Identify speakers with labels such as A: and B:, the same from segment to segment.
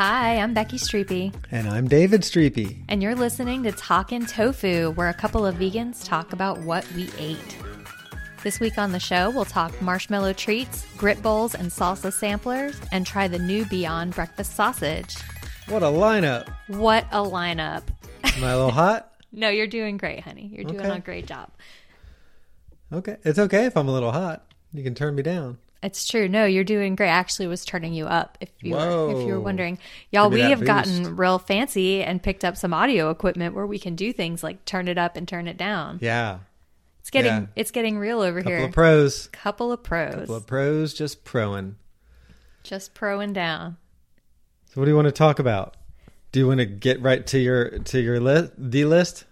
A: Hi, I'm Becky Streepy,
B: And I'm David Streepy.
A: and you're listening to Talkin' Tofu, where a couple of vegans talk about what we ate. This week on the show, we'll talk marshmallow treats, grit bowls, and salsa samplers, and try the new Beyond Breakfast sausage.
B: What a lineup.
A: What a lineup!
B: Am I a little hot?
A: No, you're doing great, honey. You're doing
B: Okay.
A: a great job.
B: Okay. It's okay if I'm a little hot. You can turn me down.
A: It's true. No, you're doing great. I actually was turning you up. If you were, if you were wondering, y'all, we have
B: boost.
A: gotten real fancy and picked up some audio equipment where we can do things like turn it up and turn it down.
B: Yeah.
A: It's getting
B: Yeah.
A: it's getting real over
B: Couple
A: here.
B: Couple of pros.
A: A couple of pros, A
B: Couple of pros just proing.
A: just proing down.
B: So what do you want to talk about? Do you want to get right to your to your list the list?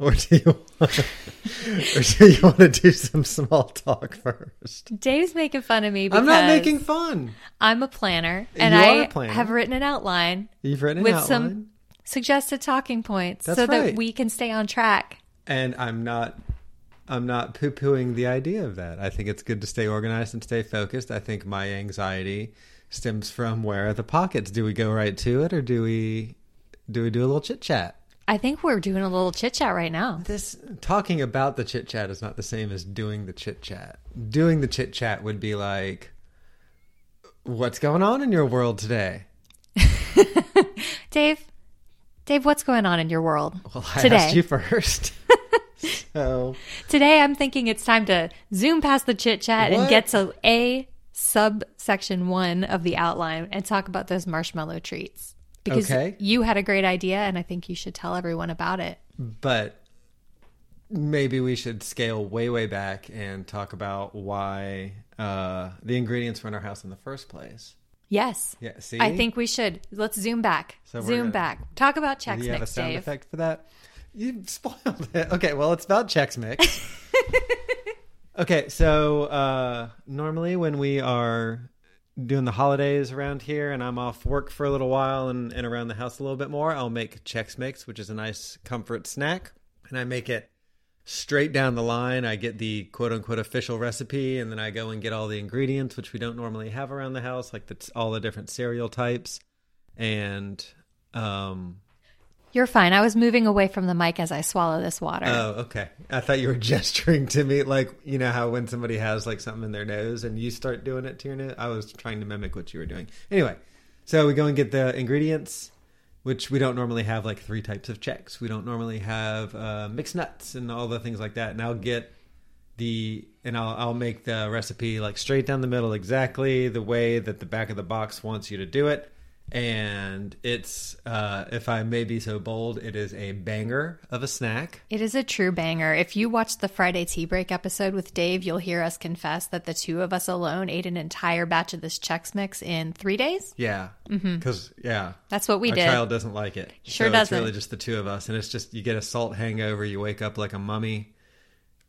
B: Or do you want or do you want to do some small talk first?
A: Dave's making fun of me because
B: I'm not making fun.
A: I'm a planner and I
B: planner.
A: have written an outline
B: You've written an
A: with
B: outline.
A: some suggested talking points
B: That's
A: so that we can stay on track.
B: and I'm not I'm not poo pooing the idea of that. I think it's good to stay organized and stay focused. I think my anxiety stems from where are the pockets? Do we go right to it or do we do we do a little chit chat?
A: I think we're doing a little chit chat right now.
B: This talking about the chit chat is not the same as doing the chit chat. Doing the chit chat would be like what's going on in your world today?
A: Dave, Dave, what's going on in your world
B: Well, I
A: today?
B: asked you first. so
A: Today, I'm thinking it's time to zoom past the chit chat and get to a subsection one of the outline and talk about those marshmallow treats. Because
B: Okay.
A: you had a great idea, and I think you should tell everyone about it.
B: but maybe we should scale way way back and talk about why uh, the ingredients were in our house in the first place.
A: Yes.
B: Yeah, see,
A: I think we should. Let's zoom back.
B: So
A: zoom
B: gonna-
A: back. Talk about Chex
B: Do you have a sound
A: Dave.
B: effect for that? You spoiled it. Okay, well, it's about Chex Mix. okay, so uh, normally when we are doing the holidays around here and I'm off work for a little while and, and around the house a little bit more, I'll make Chex Mix, which is a nice comfort snack. And I make it straight down the line. I get the quote unquote official recipe and then I go and get all the ingredients, which we don't normally have around the house, like the, all the different cereal types. And um,
A: You're fine. I was moving away from the mic as I swallow this water.
B: Oh, okay. I thought you were gesturing to me like you know how when somebody has like something in their nose and you start doing it to your nose. I was trying to mimic what you were doing. Anyway, so we go and get the ingredients, which we don't normally have like three types of Chex. We don't normally have uh, mixed nuts and all the things like that. And I'll get the and I'll I'll make the recipe like straight down the middle, exactly the way that the back of the box wants you to do it. And it's uh, if I may be so bold, it is a banger of a snack.
A: It is a true banger. If you watched the Friday Tea Break episode with Dave, you'll hear us confess that the two of us alone ate an entire batch of this Chex Mix in three days.
B: Yeah, because yeah,
A: That's what we
B: our
A: did.
B: child doesn't like it.
A: Sure
B: so
A: doesn't.
B: It's really just the two of us, and it's just you get a salt hangover. You wake up like a mummy,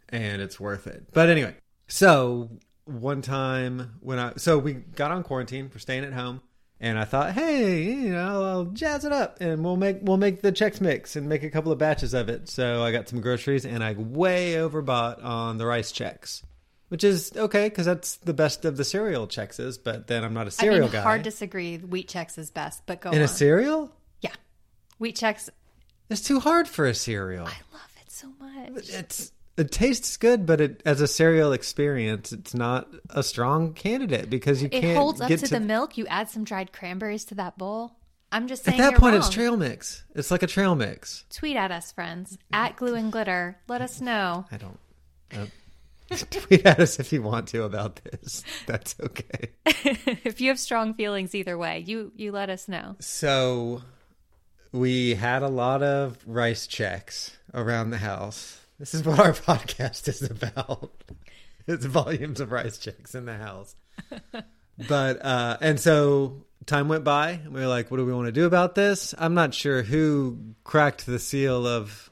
B: and it's worth it. But anyway, so one time when I so we got on quarantine for staying at home, and I thought, hey, you know, I'll jazz it up, and we'll make we'll make the Chex Mix and make a couple of batches of it. So I got some groceries, and I way overbought on the Rice Chex, Which is okay because that's the best of the cereal Chexes, but then I'm not a cereal
A: mean,
B: guy.
A: hard disagree. Wheat Chex is best, but go
B: In
A: on.
B: a cereal?
A: yeah, Wheat Chex.
B: It's too hard for a cereal.
A: I love it so much.
B: It's it tastes good, but it, as a cereal experience, it's not a strong candidate because you
A: It
B: can't
A: holds up
B: get
A: to, the milk. You add some dried cranberries to that bowl. I'm just
B: At that point, it's trail mix. It's like a trail mix.
A: Tweet at us, friends. At Glue and Glitter. Let us know.
B: I don't. Uh, Tweet at us if you want to about this. That's okay.
A: if you have strong feelings either way, you you let us know.
B: So we had a lot of Rice Chex around the house. This is what our podcast is about. It's volumes of Rice Chex in the house. but uh and so time went by and we were like, what do we want to do about this? I'm not sure who cracked the seal of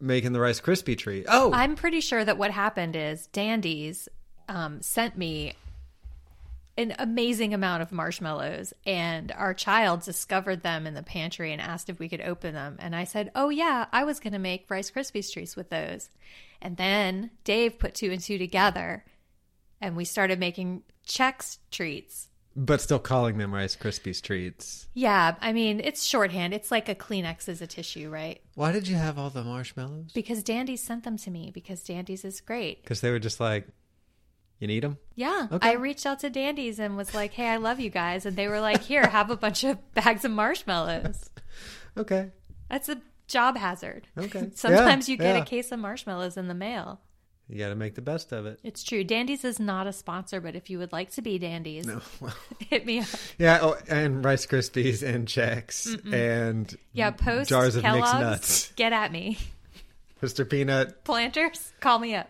B: making the Rice Krispie treat. Oh,
A: I'm pretty sure that what happened is Dandies um, sent me an amazing amount of marshmallows, and our child discovered them in the pantry and asked if we could open them. And I said, Oh, yeah, I was going to make Rice Krispies treats with those. And then Dave put two and two together, and we started making Chex treats.
B: but still calling them Rice Krispies treats.
A: Yeah, I mean, it's shorthand. It's like a Kleenex is a tissue, right?
B: Why did you have all the marshmallows?
A: Because Dandies sent them to me because Dandies is great.
B: Because they were just like, you need them?
A: Yeah.
B: Okay.
A: I reached out to Dandies and was like, hey, I love you guys. And they were like, here, have a bunch of bags of marshmallows.
B: Okay.
A: That's a job hazard.
B: Okay.
A: Sometimes
B: Yeah,
A: you get
B: yeah.
A: a case of marshmallows in the mail.
B: You got to make the best of it.
A: It's true. Dandies is not a sponsor, but if you would like to be Dandies, hit me up.
B: Yeah, oh, and Rice Krispies and Chex and
A: Yeah, post
B: jars of
A: Kellogg's,
B: mixed nuts.
A: Get at me.
B: Mr. Peanut.
A: Planters, call me up.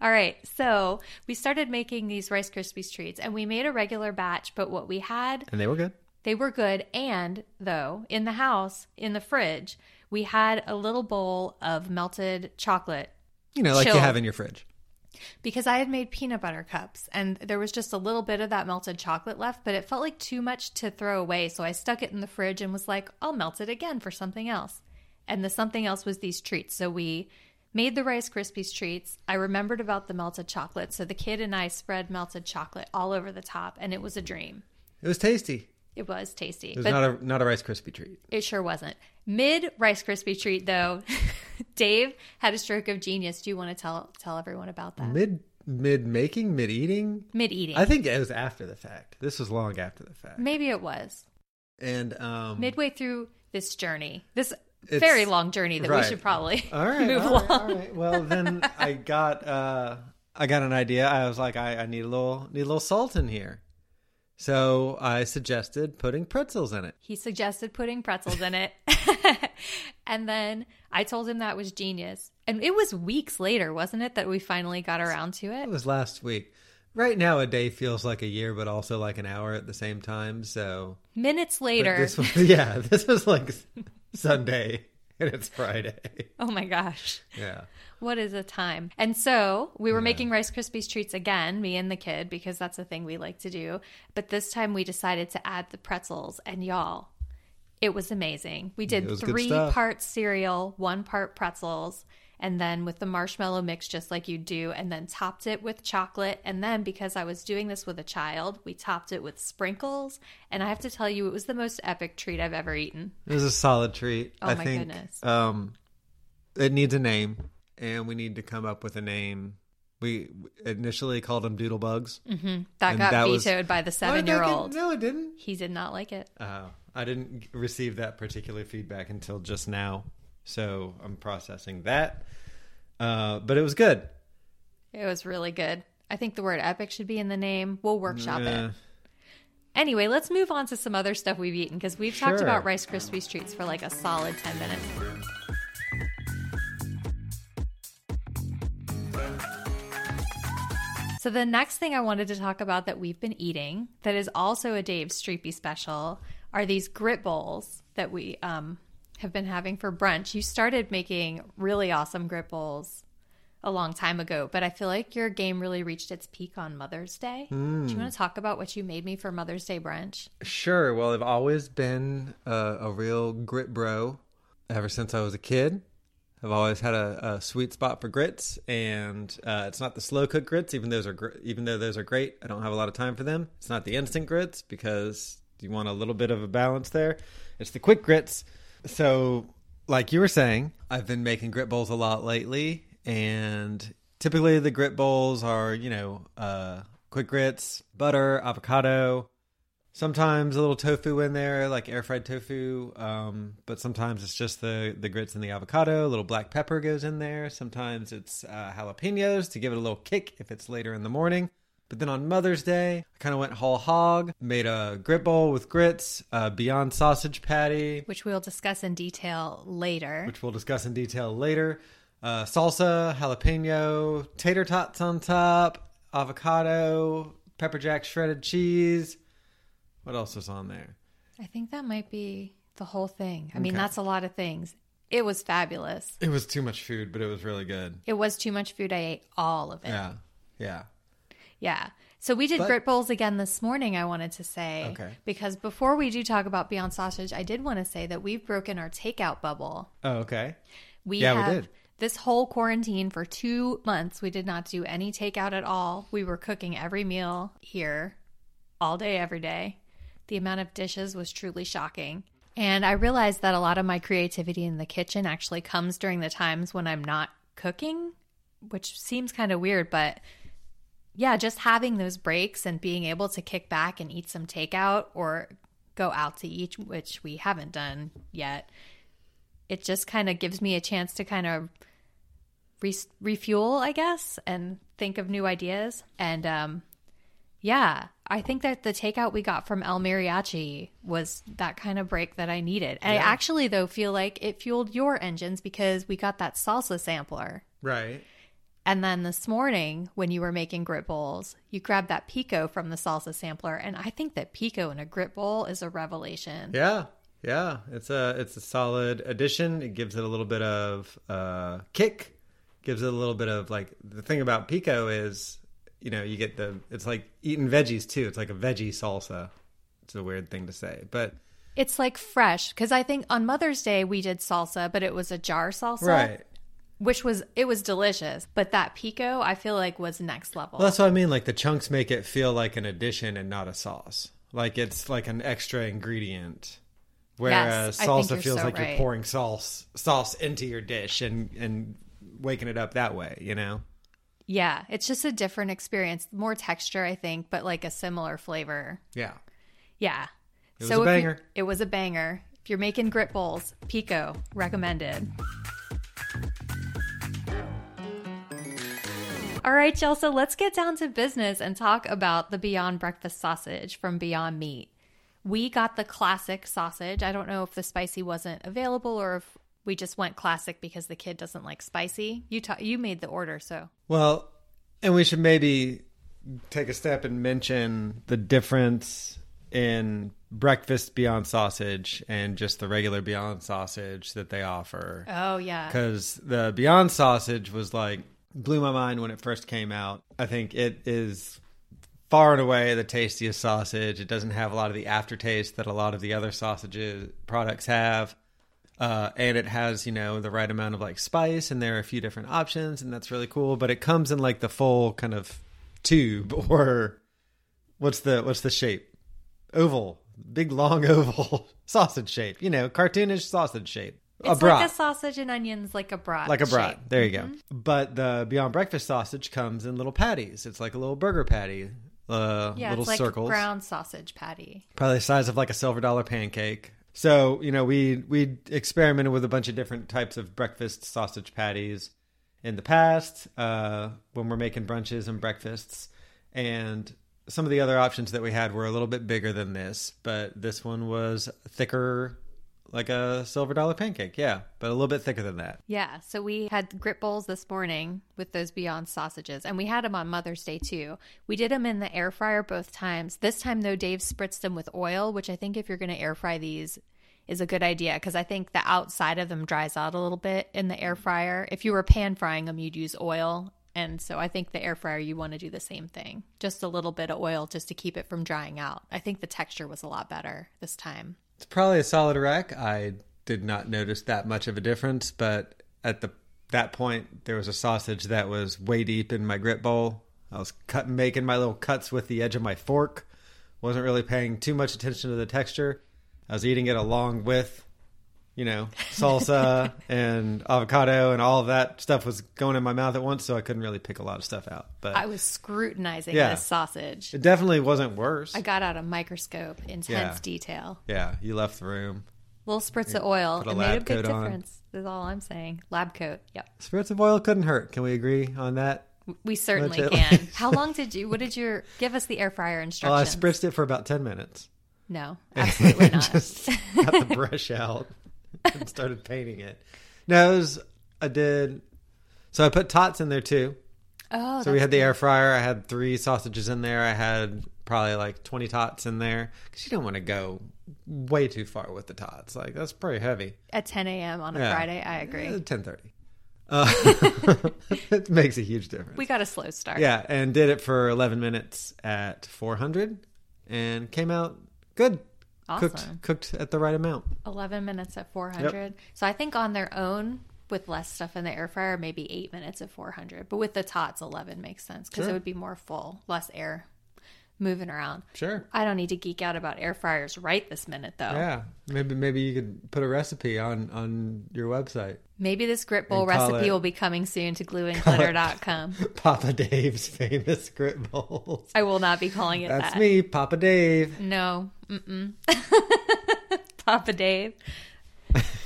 A: All right, so we started making these Rice Krispies treats, and we made a regular batch. But what we had
B: And they were good.
A: They were good. And though, in the house, in the fridge, we had a little bowl of melted chocolate
B: You know, like
A: Chilled.
B: you have in your fridge.
A: because I had made peanut butter cups and there was just a little bit of that melted chocolate left, but it felt like too much to throw away. So I stuck it in the fridge and was like, I'll melt it again for something else. And the something else was these treats. So we made the Rice Krispies treats. I remembered about the melted chocolate. So the kid and I spread melted chocolate all over the top and it was a dream.
B: It was tasty.
A: It was tasty.
B: It was not a not a Rice Krispie treat.
A: It sure wasn't. Mid Rice Krispie treat though, Dave had a stroke of genius. Do you want to tell tell everyone about that?
B: Mid mid making, mid eating.
A: Mid eating.
B: I think it was after the fact. This was long after the fact.
A: Maybe it was.
B: And um
A: Midway through this journey. This
B: It's-
A: very long journey that
B: right.
A: we should probably
B: all right,
A: move
B: all right,
A: along.
B: all right. Well, then I got uh I got an idea. I was like, I, I need a little need a little salt in here. So I suggested putting pretzels in it.
A: He suggested putting pretzels in it. and then I told him that was genius. And it was weeks later, wasn't it, that we finally got around to
B: It
A: it?
B: was last week. Right now, a day feels like a year, but also like an hour at the same time. So
A: Minutes later.
B: this was, yeah, this was like Sunday and it's Friday.
A: oh my gosh.
B: Yeah,
A: What is a time? And so we were making Rice Krispies treats again, me and the kid, because that's a thing we like to do. But this time we decided to add the pretzels, and y'all, it was amazing. We did
B: It was good
A: three parts cereal, one part pretzels, and then with the marshmallow mix, just like you do, and then topped it with chocolate. And then because I was doing this with a child, we topped it with sprinkles. And I have to tell you, it was the most epic treat I've ever eaten.
B: it was a solid treat.
A: Oh
B: I
A: my
B: think,
A: goodness.
B: Um, it needs a name, and we need to come up with a name. We initially called them Doodle Bugs.
A: That got
B: that was-
A: vetoed by the seven year old.
B: No, it didn't.
A: He did not like it.
B: Oh, I didn't receive that particular feedback until just now, so I'm processing that. Uh, but it was good.
A: It was really good. I think the word epic should be in the name. We'll workshop
B: Yeah.
A: it. Anyway, let's move on to some other stuff we've eaten because we've talked about Rice Krispies treats for like a solid 10 minutes. So, the next thing I wanted to talk about that we've been eating that is also a Dave Streepy special are these grit bowls that we um, have been having for brunch. You started making really awesome grit bowls a long time ago, but I feel like your game really reached its peak on Mother's Day. Do you want to talk about what you made me for Mother's Day brunch?
B: Sure. Well, I've always been a, a real grit bro ever since I was a kid. I've always had a, a sweet spot for grits, and uh, it's not the slow cook grits, even those are gr- even though those are great. I don't have a lot of time for them. It's not the instant grits because you want a little bit of a balance there. It's the quick grits. So, like you were saying, I've been making grit bowls a lot lately, and typically the grit bowls are you know uh, quick grits, butter, avocado, sometimes a little tofu in there, like air fried tofu. Um, but sometimes it's just the the grits and the avocado. A little black pepper goes in there. Sometimes it's uh, jalapenos to give it a little kick if it's later in the morning. But then on Mother's Day, I kind of went whole hog, made a grit bowl with grits, a Beyond sausage patty,
A: which we'll discuss in detail later.
B: which we'll discuss in detail later. Uh, salsa, jalapeno, tater tots on top, avocado, pepper jack shredded cheese. What else was on there?
A: I think that might be the whole thing. I mean, that's a lot of things. It was fabulous.
B: It was too much food, but it was really good.
A: It was too much food. I ate all of it.
B: Yeah. Yeah.
A: Yeah. So we did
B: But-
A: grit bowls again this morning, I wanted to say.
B: Okay.
A: Because before we do talk about Beyond Sausage, I did want to say that we've broken our takeout bubble.
B: Oh, okay.
A: We
B: Yeah, we did.
A: this whole quarantine for two months. We did not do any takeout at all. We were cooking every meal here all day, every day. The amount of dishes was truly shocking. And I realized that a lot of my creativity in the kitchen actually comes during the times when I'm not cooking, which seems kind of weird, but yeah, just having those breaks and being able to kick back and eat some takeout or go out to eat, which we haven't done yet, it just kind of gives me a chance to kind of re- refuel, I guess, and think of new ideas. And um, yeah, I think that the takeout we got from El Mariachi was that kind of break that I needed. And I actually, though, feel like it fueled your engines because we got that salsa sampler.
B: Right.
A: And then this morning, when you were making grit bowls, you grabbed that pico from the salsa sampler, and I think that pico in a grit bowl is a revelation.
B: Yeah. Yeah. It's a it's a solid addition. It gives it a little bit of uh kick. Gives it a little bit of like the thing about pico is, you know, you get the it's like eating veggies too. It's like a veggie salsa. It's a weird thing to say, but
A: It's like fresh because I think on Mother's Day we did salsa, but it was a jar salsa,
B: right.
A: Which was it was delicious, but that pico I feel like was next level.
B: Well, that's what I mean. Like the chunks make it feel like an addition and not a sauce. Like it's like an extra ingredient. Whereas
A: Yes,
B: salsa feels
A: so
B: like
A: right.
B: you're pouring sauce sauce into your dish and and waking it up that way. You know.
A: yeah, it's just a different experience, more texture I think, but like a similar flavor.
B: Yeah.
A: Yeah.
B: It was
A: so
B: a
A: if you- it was a banger. If you're making grit bowls, pico recommended. All right, y'all. So let's get down to business and talk about the Beyond Breakfast sausage from Beyond Meat. We got the classic sausage. I don't know if the spicy wasn't available or if we just went classic because the kid doesn't like spicy. You ta- you made the order, so
B: Well, and we should maybe take a step and mention the difference in breakfast Beyond Sausage and just the regular Beyond Sausage that they offer.
A: oh yeah,
B: because the Beyond Sausage was like blew my mind when it first came out. I think it is far and away the tastiest sausage. It doesn't have a lot of the aftertaste that a lot of the other sausages products have. Uh, and it has, you know, the right amount of like spice, and there are a few different options, and that's really cool. But it comes in like the full kind of tube, or what's the what's the shape? Oval, big long oval sausage shape. You know, cartoonish sausage shape.
A: It's
B: brat
A: like a sausage and onions, like a brat,
B: like a brat.
A: shape.
B: There you go. But the Beyond Breakfast sausage comes in little patties. It's like a little burger patty, uh,
A: Yeah,
B: little
A: it's like
B: circles,
A: brown sausage patty.
B: probably the size of like a silver dollar pancake. So you know, we we experimented with a bunch of different types of breakfast sausage patties in the past uh, when we're making brunches and breakfasts, and some of the other options that we had were a little bit bigger than this, but this one was thicker, like a silver dollar pancake. Yeah, but a little bit thicker than that.
A: Yeah, so we had grit bowls this morning with those Beyond sausages, and we had them on Mother's Day too. We did them in the air fryer both times. This time, though, Dave spritzed them with oil, which I think if you're going to air fry these is a good idea because I think the outside of them dries out a little bit in the air fryer. If you were pan frying them, you'd use oil. And so I think the air fryer, you want to do the same thing. Just a little bit of oil just to keep it from drying out. I think the texture was a lot better this time.
B: It's probably a solid rack. I did not notice that much of a difference, but at the that point there was a sausage that was way deep in my grit bowl. I was cut making my little cuts with the edge of my fork. Wasn't really paying too much attention to the texture. I was eating it along with you know, salsa and avocado and all of that stuff was going in my mouth at once, so I couldn't really pick a lot of stuff out. But
A: I was scrutinizing
B: Yeah.
A: this sausage.
B: it definitely wasn't worse.
A: I got out a microscope, intense
B: Yeah.
A: detail.
B: yeah, you left the room.
A: Little spritz of oil. It made a big
B: coat on.
A: difference. Is all I'm saying. Lab coat. Yep.
B: Spritz of oil couldn't hurt. Can we agree on that?
A: We certainly
B: Much
A: can. How long did you? What did your? Give us the air fryer oh, instructions.
B: Well, I spritzed it for about ten minutes.
A: No, absolutely not.
B: just got the brush out and started painting it. No, it was I did. So I put tots in there too.
A: oh,
B: So we had the air fryer. I had three sausages in there. I had probably like twenty tots in there because you don't want to go way too far with the tots. Like that's pretty heavy.
A: at 10 a.m. on a
B: Yeah.
A: Friday. I agree.
B: Ten thirty. Uh, it makes a huge difference.
A: We got a slow start.
B: Yeah, and did it for 11 minutes at 400 and came out good.
A: Awesome.
B: Cooked cooked at the right amount.
A: 11 minutes at 400. So I think on their own, with less stuff in the air fryer, maybe eight minutes at 400. But with the tots, 11 makes sense because
B: Sure.
A: it would be more full, less air moving around.
B: Sure.
A: I don't need to geek out about air fryers right this minute, though.
B: Yeah, maybe maybe you could put a recipe on on your website.
A: Maybe this grit bowl recipe
B: it-
A: will be coming soon to glueandglitter.com.
B: Papa Dave's famous grit bowls.
A: I will not be calling it
B: That's
A: that.
B: me, Papa Dave.
A: No. Mm-mm. Papa Dave.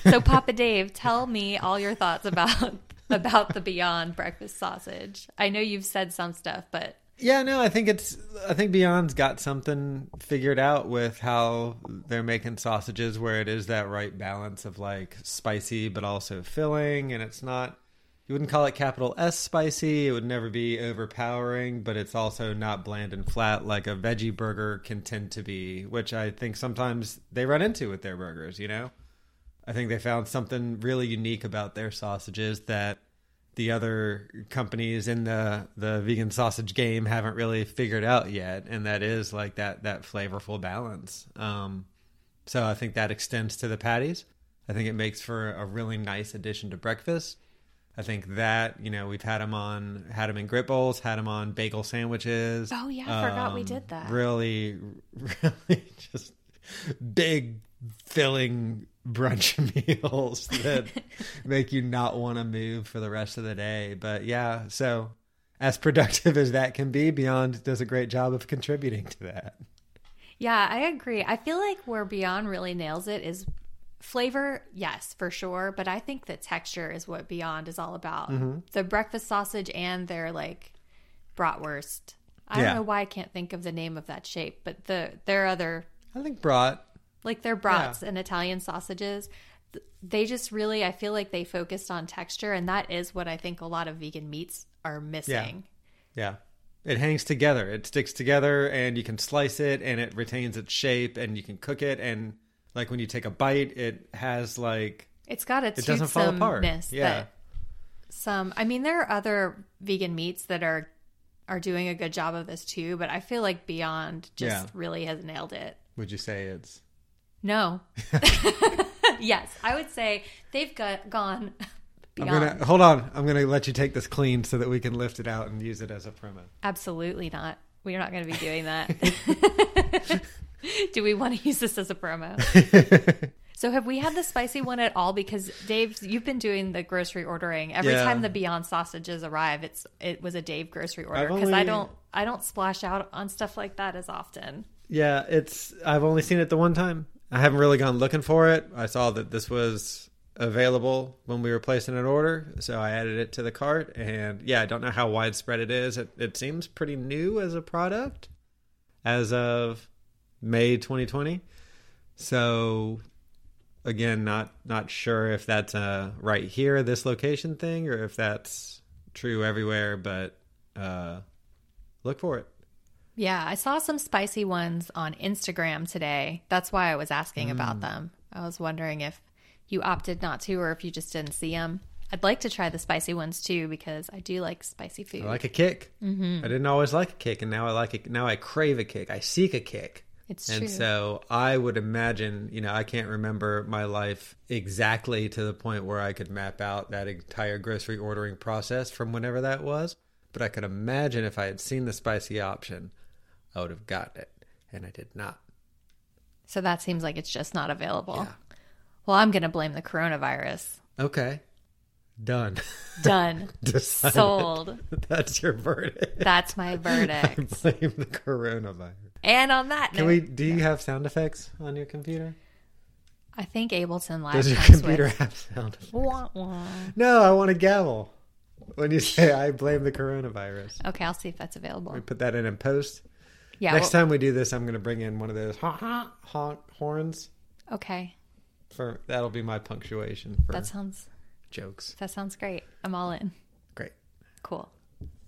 A: So Papa Dave, tell me all your thoughts about about the Beyond breakfast sausage. I know you've said some stuff, but
B: Yeah, no, I think it's I think Beyond's got something figured out with how they're making sausages where it is that right balance of like spicy but also filling and it's not you wouldn't call it capital S spicy, it would never be overpowering, but it's also not bland and flat like a veggie burger can tend to be, which I think sometimes they run into with their burgers, you know? I think they found something really unique about their sausages that the other companies in the the vegan sausage game haven't really figured out yet, and that is like that that flavorful balance. Um, so I think that extends to the patties. I think it makes for a really nice addition to breakfast. I think that you know we've had them on had them in grit bowls, had them on bagel sandwiches.
A: Oh, yeah, I forgot we
B: Um,
A: did that.
B: Really, really just big filling brunch meals that make you not want to move for the rest of the day. But yeah, so as productive as that can be, Beyond does a great job of contributing to that.
A: yeah, I agree. I feel like where Beyond really nails it is flavor, yes, for sure, but I think the texture is what Beyond is all about.
B: Mm-hmm.
A: The breakfast sausage and their like bratwurst. I
B: Yeah.
A: don't know why I can't think of the name of that shape, but the their other
B: I think brat.
A: Like their brats and Italian sausages. They just really, I feel like they focused on texture, and that is what I think a lot of vegan meats are missing.
B: Yeah. It hangs together. It sticks together and you can slice it and it retains its shape and you can cook it and like when you take a bite it has like
A: It's got a
B: It doesn't fall apart. Yeah.
A: some. I mean, there are other vegan meats that are are doing a good job of this too, but I feel like Beyond just
B: Yeah.
A: really has nailed it.
B: would you say it's
A: No. yes, I would say they've got gone
B: I'm gonna hold on. I'm gonna let you take this clean so that we can lift it out and use it as a promo.
A: Absolutely not. We're not going to be doing that. Do we want to use this as a promo? so, have we had the spicy one at all? Because Dave, you've been doing the grocery ordering. Every
B: Yeah.
A: time the Beyond sausages arrive, it's it was a Dave grocery order because I don't I don't splash out on stuff like that as often.
B: Yeah, it's. I've only seen it the one time. I haven't really gone looking for it. I saw that this was available when we were placing an order, so I added it to the cart. And yeah, I don't know how widespread it is. It, it seems pretty new as a product as of May 2020. So again, not not sure if that's right here this location thing or if that's true everywhere, but uh, look for it.
A: Yeah, I saw some spicy ones on Instagram today. That's why I was asking
B: Mm.
A: about them. I was wondering if you opted not to or if you just didn't see them. I'd like to try the spicy ones too because I do like spicy food.
B: I like a kick. Mm-hmm. I didn't always like a kick, and now I like it. Now I crave a kick. I seek a kick.
A: It's
B: and
A: true.
B: so I would imagine, you know, I can't remember my life exactly to the point where I could map out that entire grocery ordering process from whenever that was. But I could imagine if I had seen the spicy option, I would have gotten it, and I did not.
A: So that seems like it's just not available.
B: Yeah.
A: Well, I'm going to blame the coronavirus.
B: Okay. Done.
A: Done. Sold.
B: That's your verdict.
A: That's my
B: I
A: verdict.
B: blame the coronavirus.
A: and on that
B: Can
A: note,
B: we? Do you have sound effects on your computer?
A: I think Ableton Live
B: Does your computer
A: with.
B: have sound effects?
A: Wah, wah.
B: No, I want a gavel. When you say I blame the coronavirus,
A: Okay, I'll see if that's available.
B: we put that in in post.
A: Yeah.
B: Next
A: well-
B: time we do this, I'm going to bring in one of those honk, honk, honk horns.
A: Okay.
B: For that'll be my punctuation for
A: That sounds
B: jokes.
A: that sounds great. I'm all in.
B: Great.
A: Cool.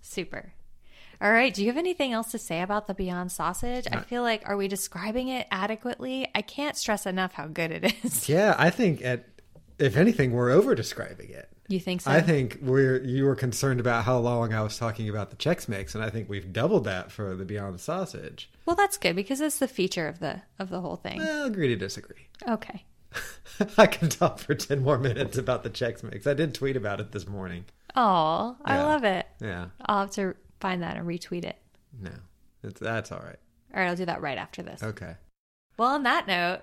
A: Super. All right. Do you have anything else to say about the Beyond Sausage? I feel like are we describing it adequately? I can't stress enough how good it is.
B: Yeah, I think at if anything, we're over describing it.
A: You think so?
B: I think we're you were concerned about how long I was talking about the Chex Mix, and I think we've doubled that for the Beyond Sausage.
A: Well, that's good because it's the feature of the of the whole thing.
B: Well, agree to disagree.
A: Okay.
B: I can talk for ten more minutes about the Chex Mix. I did tweet about it this morning.
A: Oh, I love it.
B: Yeah,
A: I'll have to find that and retweet it.
B: no, it's, that's all right.
A: All right, I'll do that right after this.
B: Okay.
A: Well, on that note,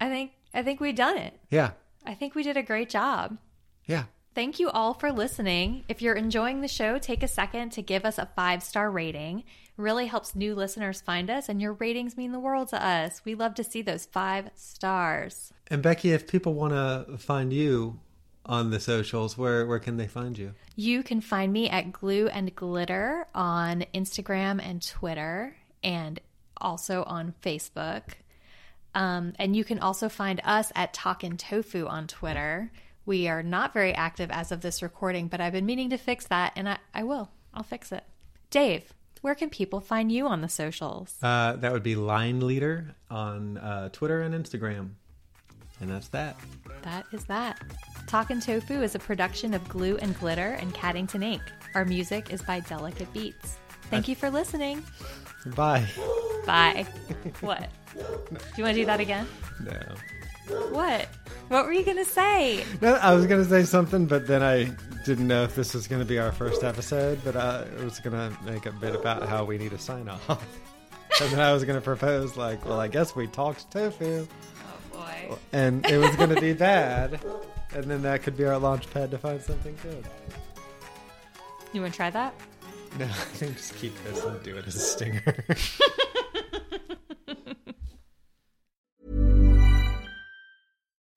A: I think I think we've done it.
B: Yeah,
A: I think we did a great job.
B: yeah.
A: Thank you all for listening. If you're enjoying the show, take a second to give us a five star rating. It really helps new listeners find us, and your ratings mean the world to us. We love to see those five stars.
B: And Becky, if people want to find you on the socials, where where can they find you?
A: You can find me at Glue and Glitter on Instagram and Twitter, and also on Facebook. Um, and you can also find us at Talkin' Tofu on Twitter. We are not very active as of this recording, but I've been meaning to fix that, and I, I will. I'll fix it. Dave, where can people find you on the socials?
B: Uh, that would be Line Leader on uh, Twitter and Instagram, and that's that.
A: That is that. Talkin' Tofu is a production of Glue and Glitter and Caddington Inc. Our music is by Delicate Beats. Thank you for listening.
B: Bye.
A: Bye. what? Do you want to do that again?
B: No.
A: What? What were you to say?
B: No, I was gonna say something, but then I didn't know if this was gonna be our first episode. But uh, I was gonna make a bit about how we need a sign off, and then I was gonna propose like, well, I guess we talked tofu,
A: Oh, boy.
B: and it was gonna be bad, and then that could be our launch pad to find something good.
A: You want to try that?
B: No, I think just keep this and do it as a stinger.